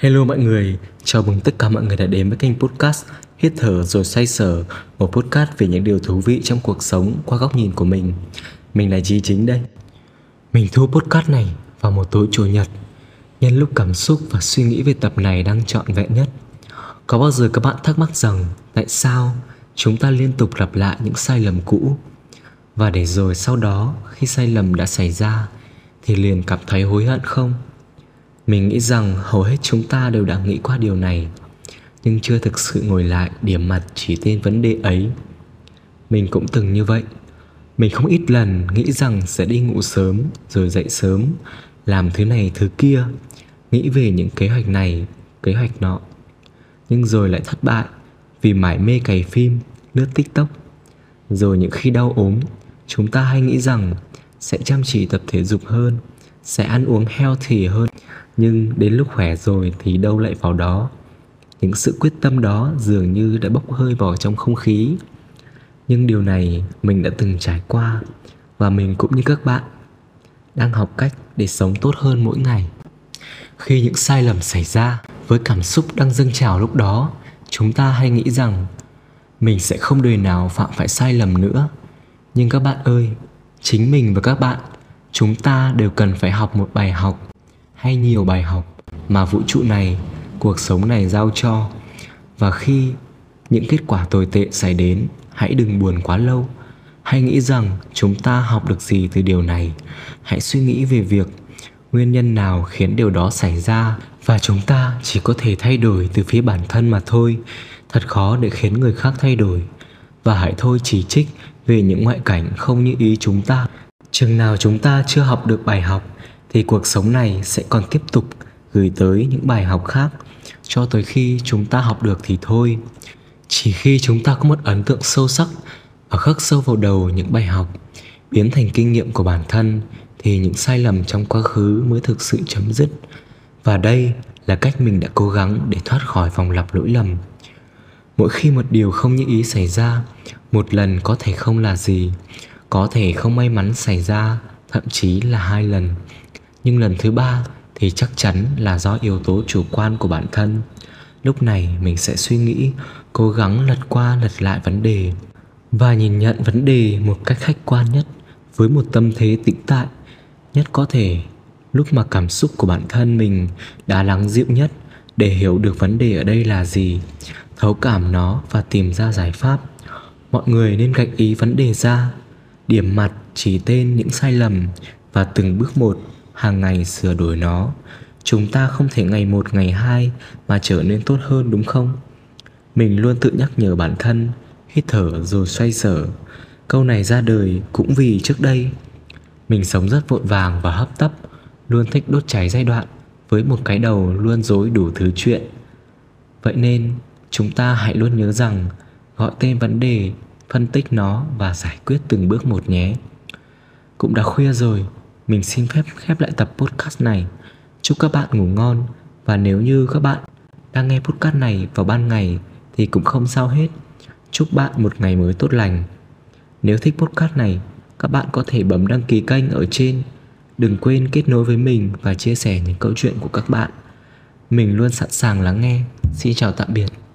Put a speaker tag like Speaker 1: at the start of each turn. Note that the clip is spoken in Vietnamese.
Speaker 1: Hello mọi người, chào mừng tất cả mọi người đã đến với kênh podcast Hít thở rồi xoay sở Một podcast về những điều thú vị trong cuộc sống qua góc nhìn của mình. Mình là Chí Chính đây. Mình thu podcast này vào một tối chủ nhật Nhân lúc cảm xúc và suy nghĩ về tập này đang trọn vẹn nhất. Có bao giờ các bạn thắc mắc rằng Tại sao chúng ta liên tục lặp lại những sai lầm cũ? Và để rồi sau đó khi sai lầm đã xảy ra Thì liền cảm thấy hối hận không? Mình nghĩ rằng hầu hết chúng ta đều đã nghĩ qua điều này, nhưng chưa thực sự ngồi lại điểm mặt chỉ tên vấn đề ấy. Mình cũng từng như vậy. Mình không ít lần nghĩ rằng sẽ đi ngủ sớm rồi dậy sớm, làm thứ này thứ kia, nghĩ về những kế hoạch này, kế hoạch nọ. Nhưng rồi lại thất bại vì mải mê cày phim, lướt tiktok. Rồi những khi đau ốm, chúng ta hay nghĩ rằng sẽ chăm chỉ tập thể dục hơn sẽ ăn uống healthy hơn. Nhưng đến lúc khỏe rồi thì đâu lại vào đó. Những sự quyết tâm đó dường như đã bốc hơi vào trong không khí. Nhưng điều này mình đã từng trải qua và mình cũng như các bạn đang học cách để sống tốt hơn mỗi ngày. Khi những sai lầm xảy ra với cảm xúc đang dâng trào lúc đó, chúng ta hay nghĩ rằng mình sẽ không đời nào phạm phải sai lầm nữa. Nhưng các bạn ơi, chính mình và các bạn chúng ta đều cần phải học một bài học hay nhiều bài học mà vũ trụ này, cuộc sống này giao cho. Và khi những kết quả tồi tệ xảy đến, hãy đừng buồn quá lâu. Hãy nghĩ rằng chúng ta học được gì từ điều này. Hãy suy nghĩ về việc nguyên nhân nào khiến điều đó xảy ra. Và chúng ta chỉ có thể thay đổi từ phía bản thân mà thôi. Thật khó để khiến người khác thay đổi. Và hãy thôi chỉ trích về những ngoại cảnh không như ý chúng ta chừng nào chúng ta chưa học được bài học, thì cuộc sống này sẽ còn tiếp tục gửi tới những bài học khác. Cho tới khi chúng ta học được thì thôi. Chỉ khi chúng ta có một ấn tượng sâu sắc và khắc sâu vào đầu những bài học, biến thành kinh nghiệm của bản thân, thì những sai lầm trong quá khứ mới thực sự chấm dứt. Và đây là cách mình đã cố gắng để thoát khỏi vòng lặp lỗi lầm. Mỗi khi một điều không như ý xảy ra, một lần có thể không là gì có thể không may mắn xảy ra, thậm chí là hai lần. Nhưng lần thứ ba thì chắc chắn là do yếu tố chủ quan của bản thân. Lúc này mình sẽ suy nghĩ, cố gắng lật qua lật lại vấn đề và nhìn nhận vấn đề một cách khách quan nhất, với một tâm thế tĩnh tại, nhất có thể. Lúc mà cảm xúc của bản thân mình đã lắng dịu nhất để hiểu được vấn đề ở đây là gì, thấu cảm nó và tìm ra giải pháp. Mọi người nên gạch ý vấn đề ra điểm mặt chỉ tên những sai lầm và từng bước một hàng ngày sửa đổi nó. Chúng ta không thể ngày một, ngày hai mà trở nên tốt hơn, đúng không? Mình luôn tự nhắc nhở bản thân, hít thở rồi xoay sở. Câu này ra đời cũng vì trước đây. Mình sống rất vội vàng và hấp tấp, luôn thích đốt cháy giai đoạn, với một cái đầu luôn dối đủ thứ chuyện. Vậy nên, chúng ta hãy luôn nhớ rằng gọi tên vấn đề phân tích nó và giải quyết từng bước một nhé cũng đã khuya rồi mình xin phép khép lại tập podcast này. Chúc các bạn ngủ ngon và nếu như các bạn đang nghe podcast này vào ban ngày thì cũng không sao hết. Chúc bạn một ngày mới tốt lành. Nếu thích podcast này, các bạn có thể bấm đăng ký kênh ở trên. Đừng quên kết nối với mình và chia sẻ những câu chuyện của các bạn. Mình luôn sẵn sàng lắng nghe. Xin chào tạm biệt.